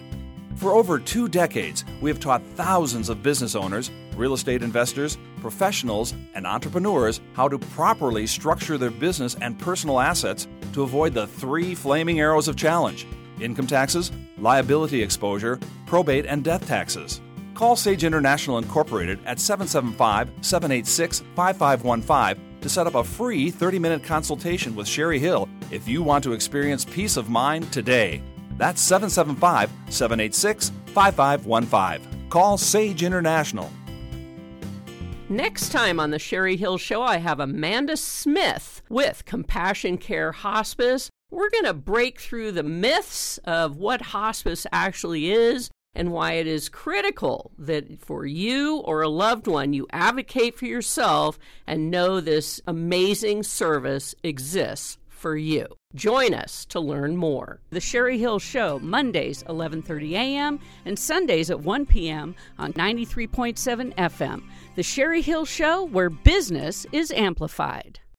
For over two decades, we have taught thousands of business owners, real estate investors, professionals, and entrepreneurs how to properly structure their business and personal assets to avoid the three flaming arrows of challenge income taxes, liability exposure, probate, and death taxes. Call Sage International Incorporated at 775 786 5515 to set up a free 30 minute consultation with Sherry Hill if you want to experience peace of mind today. That's 775 786 5515. Call Sage International. Next time on the Sherry Hill Show, I have Amanda Smith with Compassion Care Hospice. We're going to break through the myths of what hospice actually is and why it is critical that for you or a loved one, you advocate for yourself and know this amazing service exists for you. Join us to learn more. The Sherry Hill Show, Mondays 11:30 a.m. and Sundays at 1 p.m. on 93.7 FM. The Sherry Hill Show where business is amplified.